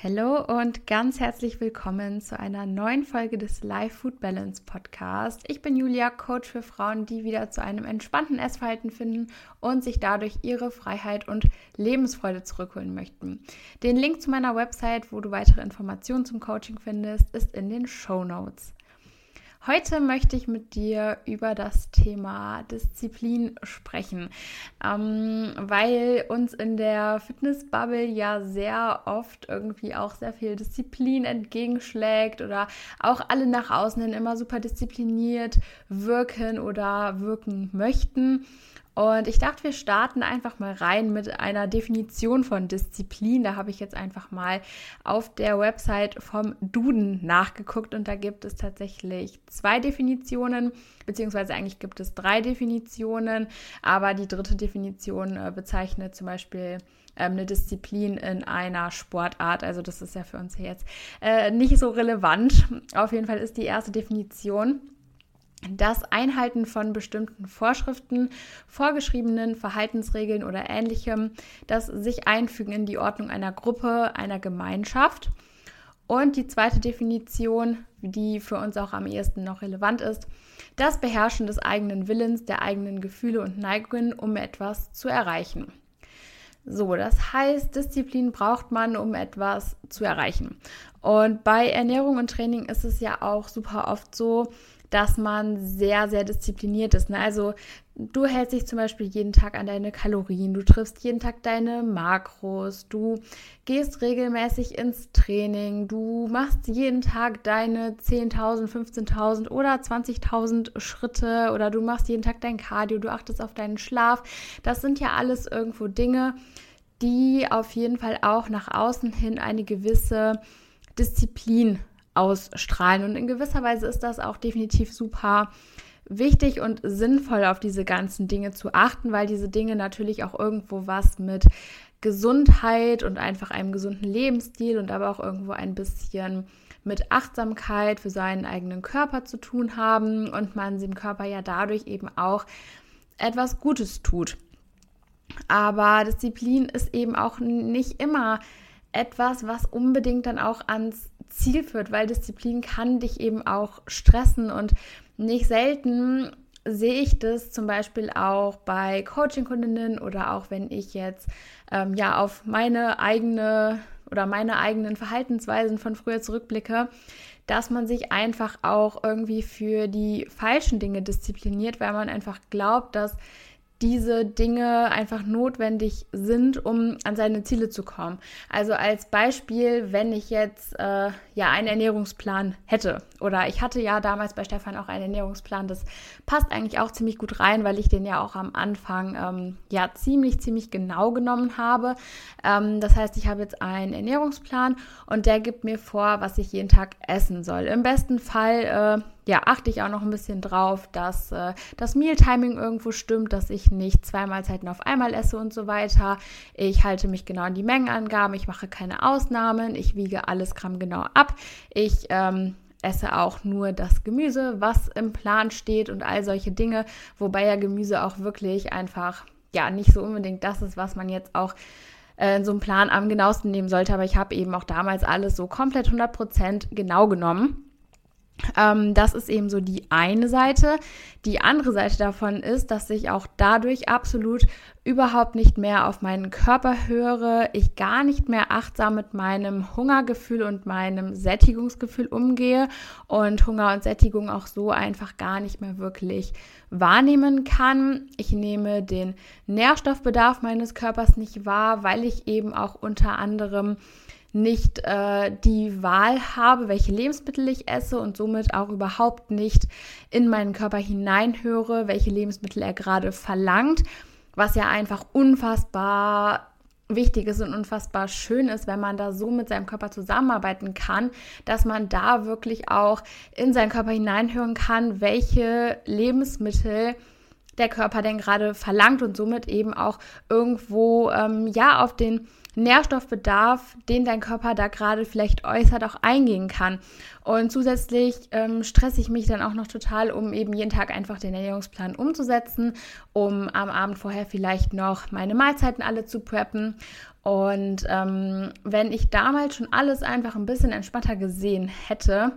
Hallo und ganz herzlich willkommen zu einer neuen Folge des Life Food Balance Podcast. Ich bin Julia, Coach für Frauen, die wieder zu einem entspannten Essverhalten finden und sich dadurch ihre Freiheit und Lebensfreude zurückholen möchten. Den Link zu meiner Website, wo du weitere Informationen zum Coaching findest, ist in den Show Notes. Heute möchte ich mit dir über das Thema Disziplin sprechen, ähm, weil uns in der Fitnessbubble ja sehr oft irgendwie auch sehr viel Disziplin entgegenschlägt oder auch alle nach außen hin immer super diszipliniert wirken oder wirken möchten. Und ich dachte, wir starten einfach mal rein mit einer Definition von Disziplin. Da habe ich jetzt einfach mal auf der Website vom Duden nachgeguckt und da gibt es tatsächlich zwei Definitionen, beziehungsweise eigentlich gibt es drei Definitionen, aber die dritte Definition äh, bezeichnet zum Beispiel ähm, eine Disziplin in einer Sportart. Also das ist ja für uns jetzt äh, nicht so relevant. Auf jeden Fall ist die erste Definition das Einhalten von bestimmten Vorschriften, vorgeschriebenen Verhaltensregeln oder ähnlichem, das sich einfügen in die Ordnung einer Gruppe, einer Gemeinschaft. Und die zweite Definition, die für uns auch am ehesten noch relevant ist, das Beherrschen des eigenen Willens, der eigenen Gefühle und Neigungen, um etwas zu erreichen. So, das heißt, Disziplin braucht man, um etwas zu erreichen. Und bei Ernährung und Training ist es ja auch super oft so, dass man sehr, sehr diszipliniert ist. Ne? Also du hältst dich zum Beispiel jeden Tag an deine Kalorien, du triffst jeden Tag deine Makros, du gehst regelmäßig ins Training, du machst jeden Tag deine 10.000, 15.000 oder 20.000 Schritte oder du machst jeden Tag dein Cardio, du achtest auf deinen Schlaf. Das sind ja alles irgendwo Dinge, die auf jeden Fall auch nach außen hin eine gewisse Disziplin ausstrahlen. Und in gewisser Weise ist das auch definitiv super wichtig und sinnvoll, auf diese ganzen Dinge zu achten, weil diese Dinge natürlich auch irgendwo was mit Gesundheit und einfach einem gesunden Lebensstil und aber auch irgendwo ein bisschen mit Achtsamkeit für seinen eigenen Körper zu tun haben und man dem Körper ja dadurch eben auch etwas Gutes tut. Aber Disziplin ist eben auch nicht immer etwas, was unbedingt dann auch ans Ziel führt, weil Disziplin kann dich eben auch stressen und nicht selten sehe ich das zum Beispiel auch bei Coaching-Kundinnen oder auch wenn ich jetzt ähm, ja auf meine eigene oder meine eigenen Verhaltensweisen von früher zurückblicke, dass man sich einfach auch irgendwie für die falschen Dinge diszipliniert, weil man einfach glaubt, dass diese Dinge einfach notwendig sind, um an seine Ziele zu kommen. Also als Beispiel, wenn ich jetzt äh, ja einen Ernährungsplan hätte oder ich hatte ja damals bei Stefan auch einen Ernährungsplan, das passt eigentlich auch ziemlich gut rein, weil ich den ja auch am Anfang ähm, ja ziemlich ziemlich genau genommen habe. Ähm, das heißt, ich habe jetzt einen Ernährungsplan und der gibt mir vor, was ich jeden Tag essen soll. Im besten Fall äh, ja, achte ich auch noch ein bisschen drauf, dass äh, das Mealtiming irgendwo stimmt, dass ich nicht zwei Mahlzeiten auf einmal esse und so weiter. Ich halte mich genau an die Mengenangaben, ich mache keine Ausnahmen, ich wiege alles Gramm genau ab. Ich ähm, esse auch nur das Gemüse, was im Plan steht und all solche Dinge, wobei ja Gemüse auch wirklich einfach ja nicht so unbedingt das ist, was man jetzt auch äh, in so einem Plan am genauesten nehmen sollte. Aber ich habe eben auch damals alles so komplett 100% genau genommen. Ähm, das ist eben so die eine Seite. Die andere Seite davon ist, dass ich auch dadurch absolut überhaupt nicht mehr auf meinen Körper höre, ich gar nicht mehr achtsam mit meinem Hungergefühl und meinem Sättigungsgefühl umgehe und Hunger und Sättigung auch so einfach gar nicht mehr wirklich wahrnehmen kann. Ich nehme den Nährstoffbedarf meines Körpers nicht wahr, weil ich eben auch unter anderem nicht äh, die Wahl habe, welche Lebensmittel ich esse und somit auch überhaupt nicht in meinen Körper hineinhöre, welche Lebensmittel er gerade verlangt, was ja einfach unfassbar wichtig ist und unfassbar schön ist, wenn man da so mit seinem Körper zusammenarbeiten kann, dass man da wirklich auch in seinen Körper hineinhören kann, welche Lebensmittel der Körper denn gerade verlangt und somit eben auch irgendwo ähm, ja auf den Nährstoffbedarf, den dein Körper da gerade vielleicht äußert, auch eingehen kann. Und zusätzlich ähm, stresse ich mich dann auch noch total, um eben jeden Tag einfach den Ernährungsplan umzusetzen, um am Abend vorher vielleicht noch meine Mahlzeiten alle zu preppen. Und ähm, wenn ich damals schon alles einfach ein bisschen entspannter gesehen hätte,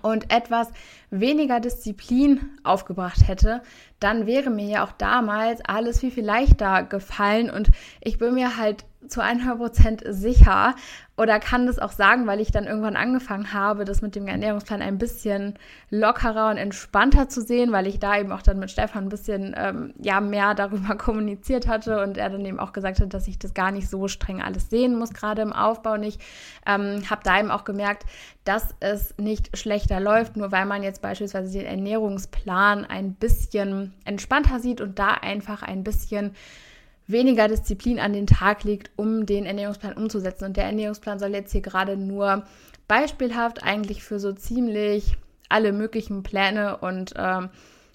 und etwas weniger Disziplin aufgebracht hätte, dann wäre mir ja auch damals alles viel, viel leichter gefallen und ich bin mir halt zu 100% sicher oder kann das auch sagen, weil ich dann irgendwann angefangen habe, das mit dem Ernährungsplan ein bisschen lockerer und entspannter zu sehen, weil ich da eben auch dann mit Stefan ein bisschen ähm, ja, mehr darüber kommuniziert hatte und er dann eben auch gesagt hat, dass ich das gar nicht so streng alles sehen muss, gerade im Aufbau nicht. Ähm, habe da eben auch gemerkt, dass es nicht schlechter läuft, nur weil man jetzt beispielsweise den Ernährungsplan ein bisschen entspannter sieht und da einfach ein bisschen weniger Disziplin an den Tag legt, um den Ernährungsplan umzusetzen. Und der Ernährungsplan soll jetzt hier gerade nur beispielhaft eigentlich für so ziemlich alle möglichen Pläne und ähm,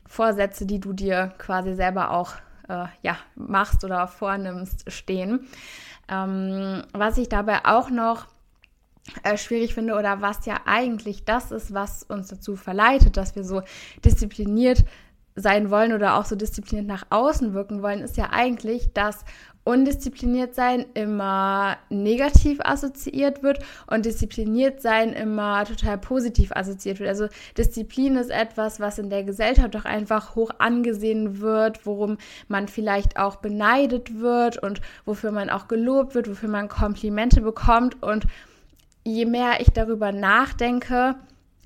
Vorsätze, die du dir quasi selber auch äh, ja, machst oder vornimmst, stehen. Ähm, was ich dabei auch noch äh, schwierig finde oder was ja eigentlich das ist, was uns dazu verleitet, dass wir so diszipliniert sein wollen oder auch so diszipliniert nach außen wirken wollen, ist ja eigentlich, dass undiszipliniert sein immer negativ assoziiert wird und diszipliniert sein immer total positiv assoziiert wird. Also Disziplin ist etwas, was in der Gesellschaft doch einfach hoch angesehen wird, worum man vielleicht auch beneidet wird und wofür man auch gelobt wird, wofür man Komplimente bekommt. Und je mehr ich darüber nachdenke,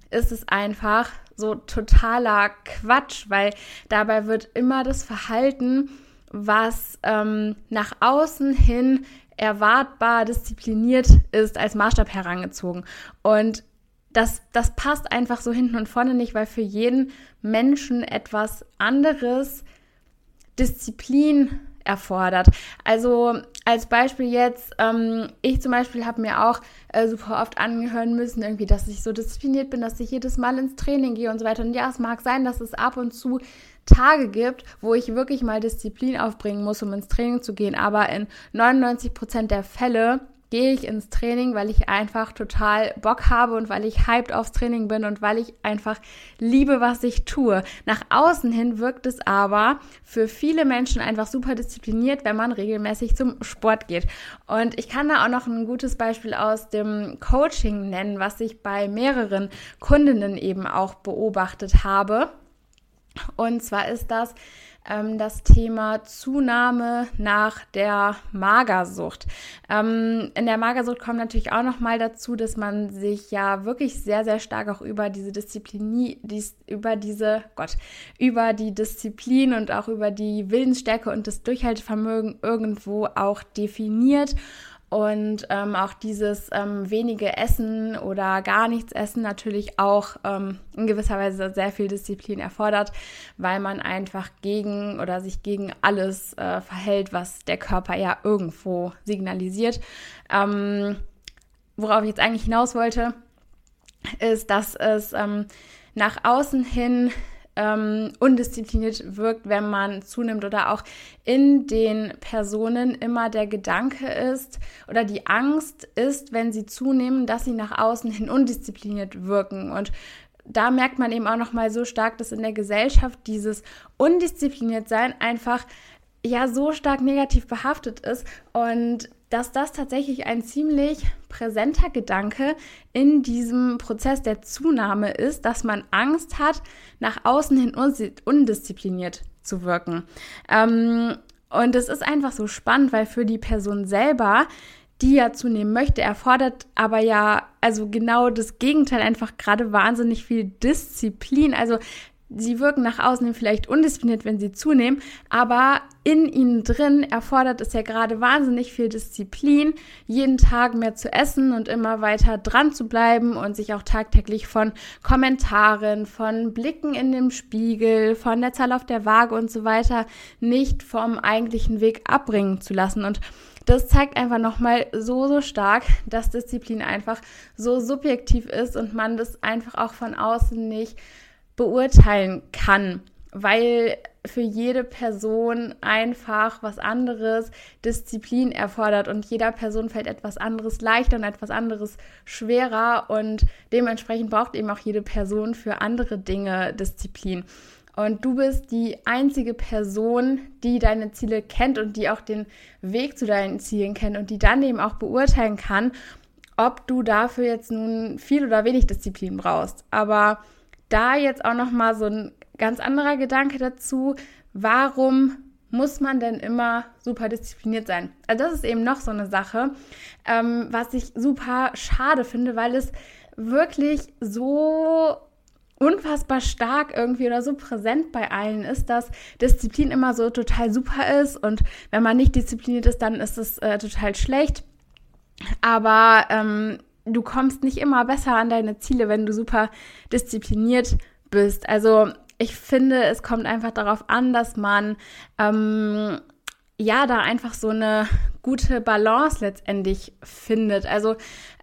ist es einfach so totaler Quatsch, weil dabei wird immer das Verhalten, was ähm, nach außen hin erwartbar diszipliniert ist, als Maßstab herangezogen. Und das, das passt einfach so hinten und vorne nicht, weil für jeden Menschen etwas anderes Disziplin erfordert. Also als Beispiel jetzt, ähm, ich zum Beispiel habe mir auch äh, super oft angehören müssen, irgendwie, dass ich so diszipliniert bin, dass ich jedes Mal ins Training gehe und so weiter. Und ja, es mag sein, dass es ab und zu Tage gibt, wo ich wirklich mal Disziplin aufbringen muss, um ins Training zu gehen. Aber in 99 Prozent der Fälle gehe ich ins Training, weil ich einfach total Bock habe und weil ich hyped aufs Training bin und weil ich einfach liebe, was ich tue. Nach außen hin wirkt es aber für viele Menschen einfach super diszipliniert, wenn man regelmäßig zum Sport geht. Und ich kann da auch noch ein gutes Beispiel aus dem Coaching nennen, was ich bei mehreren Kundinnen eben auch beobachtet habe. Und zwar ist das, ähm, das Thema Zunahme nach der Magersucht. Ähm, in der Magersucht kommt natürlich auch noch mal dazu, dass man sich ja wirklich sehr, sehr stark auch über diese Disziplin, dies, über diese, Gott, über die Disziplin und auch über die Willensstärke und das Durchhaltevermögen irgendwo auch definiert und ähm, auch dieses ähm, wenige Essen oder gar nichts essen natürlich auch ähm, in gewisser Weise sehr viel Disziplin erfordert, weil man einfach gegen oder sich gegen alles äh, verhält, was der Körper ja irgendwo signalisiert. Ähm, worauf ich jetzt eigentlich hinaus wollte, ist, dass es ähm, nach außen hin ähm, undiszipliniert wirkt, wenn man zunimmt oder auch in den Personen immer der Gedanke ist oder die Angst ist, wenn sie zunehmen, dass sie nach außen hin undiszipliniert wirken. Und da merkt man eben auch noch mal so stark, dass in der Gesellschaft dieses undiszipliniert sein einfach ja so stark negativ behaftet ist. Und dass das tatsächlich ein ziemlich präsenter Gedanke in diesem Prozess der Zunahme ist, dass man Angst hat, nach außen hin undiszipliniert zu wirken. Ähm, und es ist einfach so spannend, weil für die Person selber, die ja zunehmen möchte, erfordert aber ja also genau das Gegenteil, einfach gerade wahnsinnig viel Disziplin. Also sie wirken nach außen vielleicht undiszipliniert, wenn sie zunehmen, aber in ihnen drin erfordert es ja gerade wahnsinnig viel Disziplin, jeden Tag mehr zu essen und immer weiter dran zu bleiben und sich auch tagtäglich von Kommentaren, von Blicken in dem Spiegel, von der Zahl auf der Waage und so weiter nicht vom eigentlichen Weg abbringen zu lassen. Und das zeigt einfach nochmal so, so stark, dass Disziplin einfach so subjektiv ist und man das einfach auch von außen nicht beurteilen kann. weil für jede Person einfach was anderes Disziplin erfordert und jeder Person fällt etwas anderes leichter und etwas anderes schwerer und dementsprechend braucht eben auch jede Person für andere Dinge Disziplin. Und du bist die einzige Person, die deine Ziele kennt und die auch den Weg zu deinen Zielen kennt und die dann eben auch beurteilen kann, ob du dafür jetzt nun viel oder wenig Disziplin brauchst. Aber da jetzt auch noch mal so ein ganz anderer Gedanke dazu, warum muss man denn immer super diszipliniert sein? Also das ist eben noch so eine Sache, ähm, was ich super schade finde, weil es wirklich so unfassbar stark irgendwie oder so präsent bei allen ist, dass Disziplin immer so total super ist und wenn man nicht diszipliniert ist, dann ist es äh, total schlecht. Aber ähm, du kommst nicht immer besser an deine Ziele, wenn du super diszipliniert bist. Also ich finde, es kommt einfach darauf an, dass man ähm, ja da einfach so eine gute Balance letztendlich findet. Also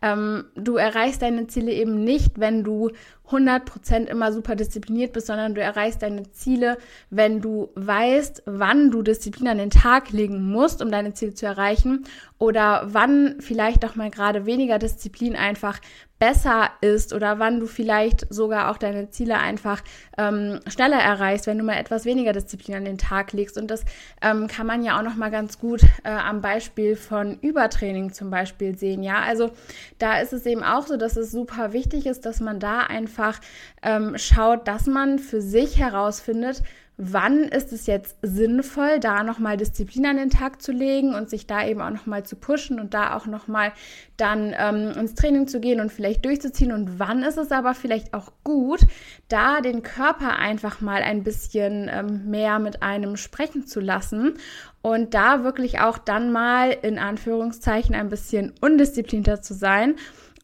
ähm, du erreichst deine Ziele eben nicht, wenn du 100% immer super diszipliniert bist, sondern du erreichst deine Ziele, wenn du weißt, wann du Disziplin an den Tag legen musst, um deine Ziele zu erreichen oder wann vielleicht auch mal gerade weniger Disziplin einfach besser ist oder wann du vielleicht sogar auch deine Ziele einfach ähm, schneller erreichst, wenn du mal etwas weniger Disziplin an den Tag legst. Und das ähm, kann man ja auch noch mal ganz gut äh, am Beispiel von Übertraining zum Beispiel sehen. Ja, also da ist es eben auch so, dass es super wichtig ist, dass man da einfach ähm, schaut, dass man für sich herausfindet, wann ist es jetzt sinnvoll, da nochmal Disziplin an den Tag zu legen und sich da eben auch nochmal zu pushen und da auch nochmal dann ähm, ins Training zu gehen und vielleicht durchzuziehen und wann ist es aber vielleicht auch gut, da den Körper einfach mal ein bisschen ähm, mehr mit einem sprechen zu lassen und da wirklich auch dann mal in Anführungszeichen ein bisschen undisziplinter zu sein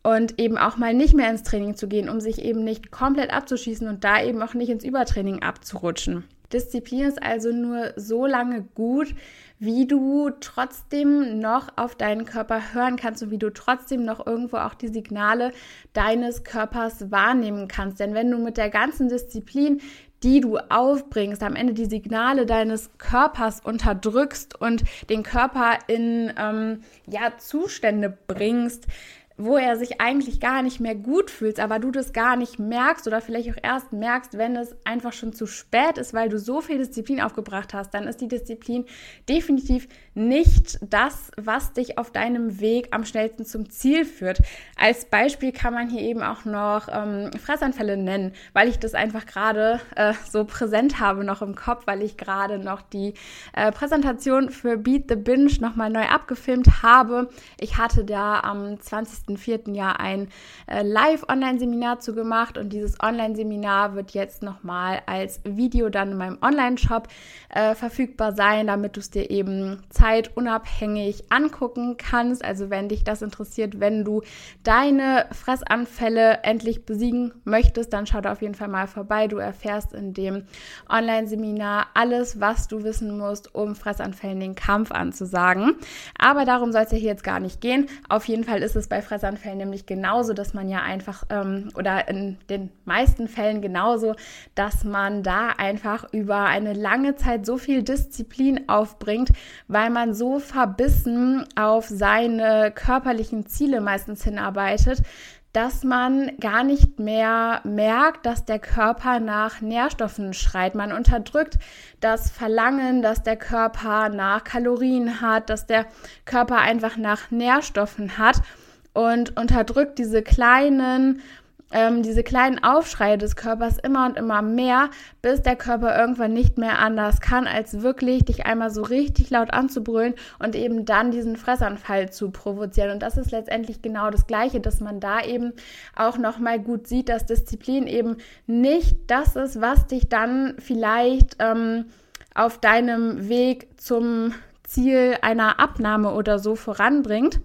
und eben auch mal nicht mehr ins Training zu gehen, um sich eben nicht komplett abzuschießen und da eben auch nicht ins Übertraining abzurutschen. Disziplin ist also nur so lange gut, wie du trotzdem noch auf deinen Körper hören kannst und wie du trotzdem noch irgendwo auch die Signale deines Körpers wahrnehmen kannst. Denn wenn du mit der ganzen Disziplin, die du aufbringst, am Ende die Signale deines Körpers unterdrückst und den Körper in ähm, ja, Zustände bringst, wo er sich eigentlich gar nicht mehr gut fühlt, aber du das gar nicht merkst oder vielleicht auch erst merkst, wenn es einfach schon zu spät ist, weil du so viel Disziplin aufgebracht hast, dann ist die Disziplin definitiv nicht das, was dich auf deinem Weg am schnellsten zum Ziel führt. Als Beispiel kann man hier eben auch noch ähm, Fressanfälle nennen, weil ich das einfach gerade äh, so präsent habe noch im Kopf, weil ich gerade noch die äh, Präsentation für Beat the Binge nochmal neu abgefilmt habe. Ich hatte da am 20 vierten Jahr ein äh, Live-Online-Seminar zu gemacht und dieses Online-Seminar wird jetzt nochmal als Video dann in meinem Online-Shop äh, verfügbar sein, damit du es dir eben zeitunabhängig angucken kannst. Also wenn dich das interessiert, wenn du deine Fressanfälle endlich besiegen möchtest, dann schau da auf jeden Fall mal vorbei. Du erfährst in dem Online-Seminar alles, was du wissen musst, um Fressanfällen den Kampf anzusagen. Aber darum soll es ja hier jetzt gar nicht gehen. Auf jeden Fall ist es bei Fressanfällen Fressanfällen nämlich genauso, dass man ja einfach ähm, oder in den meisten Fällen genauso, dass man da einfach über eine lange Zeit so viel Disziplin aufbringt, weil man so verbissen auf seine körperlichen Ziele meistens hinarbeitet, dass man gar nicht mehr merkt, dass der Körper nach Nährstoffen schreit. Man unterdrückt das Verlangen, dass der Körper nach Kalorien hat, dass der Körper einfach nach Nährstoffen hat und unterdrückt diese kleinen, ähm, diese kleinen Aufschreie des Körpers immer und immer mehr, bis der Körper irgendwann nicht mehr anders kann, als wirklich dich einmal so richtig laut anzubrüllen und eben dann diesen Fressanfall zu provozieren. Und das ist letztendlich genau das Gleiche, dass man da eben auch nochmal gut sieht, dass Disziplin eben nicht das ist, was dich dann vielleicht ähm, auf deinem Weg zum Ziel einer Abnahme oder so voranbringt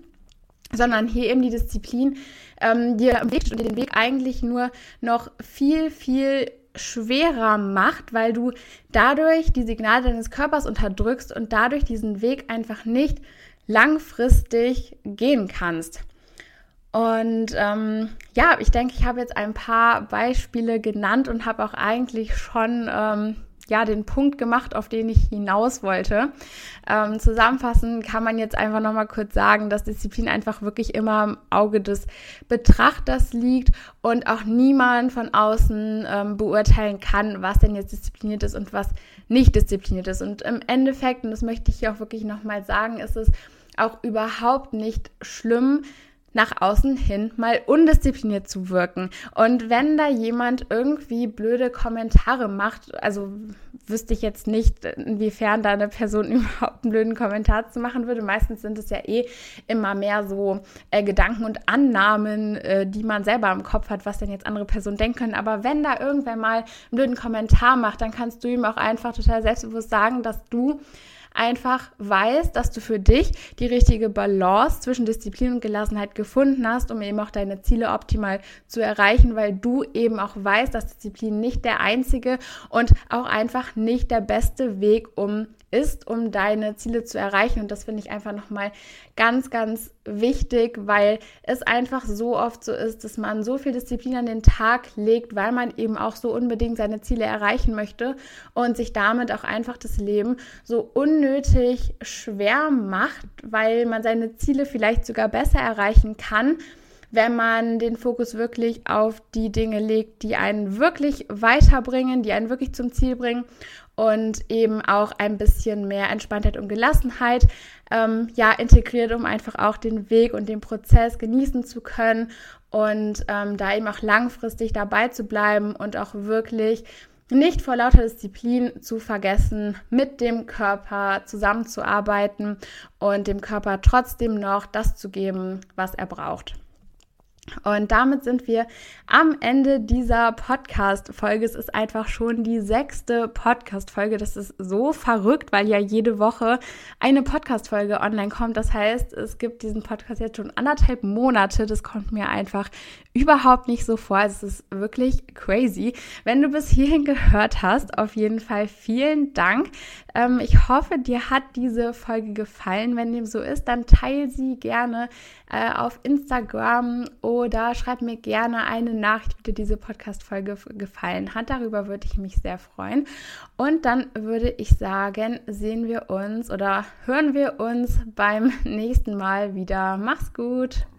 sondern hier eben die Disziplin, ähm, die am Weg steht und den Weg eigentlich nur noch viel, viel schwerer macht, weil du dadurch die Signale deines Körpers unterdrückst und dadurch diesen Weg einfach nicht langfristig gehen kannst. Und ähm, ja, ich denke, ich habe jetzt ein paar Beispiele genannt und habe auch eigentlich schon ähm, ja den Punkt gemacht, auf den ich hinaus wollte. Ähm, zusammenfassend kann man jetzt einfach nochmal kurz sagen, dass Disziplin einfach wirklich immer im Auge des Betrachters liegt und auch niemand von außen ähm, beurteilen kann, was denn jetzt diszipliniert ist und was nicht diszipliniert ist. Und im Endeffekt, und das möchte ich hier auch wirklich nochmal sagen, ist es auch überhaupt nicht schlimm, nach außen hin mal undiszipliniert zu wirken. Und wenn da jemand irgendwie blöde Kommentare macht, also wüsste ich jetzt nicht, inwiefern da eine Person überhaupt einen blöden Kommentar zu machen würde. Meistens sind es ja eh immer mehr so äh, Gedanken und Annahmen, äh, die man selber im Kopf hat, was denn jetzt andere Personen denken können. Aber wenn da irgendwer mal einen blöden Kommentar macht, dann kannst du ihm auch einfach total selbstbewusst sagen, dass du einfach weißt, dass du für dich die richtige Balance zwischen Disziplin und Gelassenheit gefunden hast, um eben auch deine Ziele optimal zu erreichen, weil du eben auch weißt, dass Disziplin nicht der einzige und auch einfach nicht der beste Weg, um ist, um deine Ziele zu erreichen. Und das finde ich einfach nochmal ganz, ganz wichtig, weil es einfach so oft so ist, dass man so viel Disziplin an den Tag legt, weil man eben auch so unbedingt seine Ziele erreichen möchte und sich damit auch einfach das Leben so unnötig schwer macht, weil man seine Ziele vielleicht sogar besser erreichen kann wenn man den Fokus wirklich auf die Dinge legt, die einen wirklich weiterbringen, die einen wirklich zum Ziel bringen und eben auch ein bisschen mehr Entspanntheit und Gelassenheit ähm, ja integriert, um einfach auch den Weg und den Prozess genießen zu können und ähm, da eben auch langfristig dabei zu bleiben und auch wirklich nicht vor lauter Disziplin zu vergessen, mit dem Körper zusammenzuarbeiten und dem Körper trotzdem noch das zu geben, was er braucht. Und damit sind wir am Ende dieser Podcast-Folge. Es ist einfach schon die sechste Podcast-Folge. Das ist so verrückt, weil ja jede Woche eine Podcast-Folge online kommt. Das heißt, es gibt diesen Podcast jetzt schon anderthalb Monate. Das kommt mir einfach überhaupt nicht so vor. Es ist wirklich crazy. Wenn du bis hierhin gehört hast, auf jeden Fall vielen Dank. Ähm, ich hoffe, dir hat diese Folge gefallen. Wenn dem so ist, dann teile sie gerne äh, auf Instagram oder schreib mir gerne eine Nachricht, wie dir diese Podcast-Folge gefallen hat. Darüber würde ich mich sehr freuen. Und dann würde ich sagen, sehen wir uns oder hören wir uns beim nächsten Mal wieder. Mach's gut!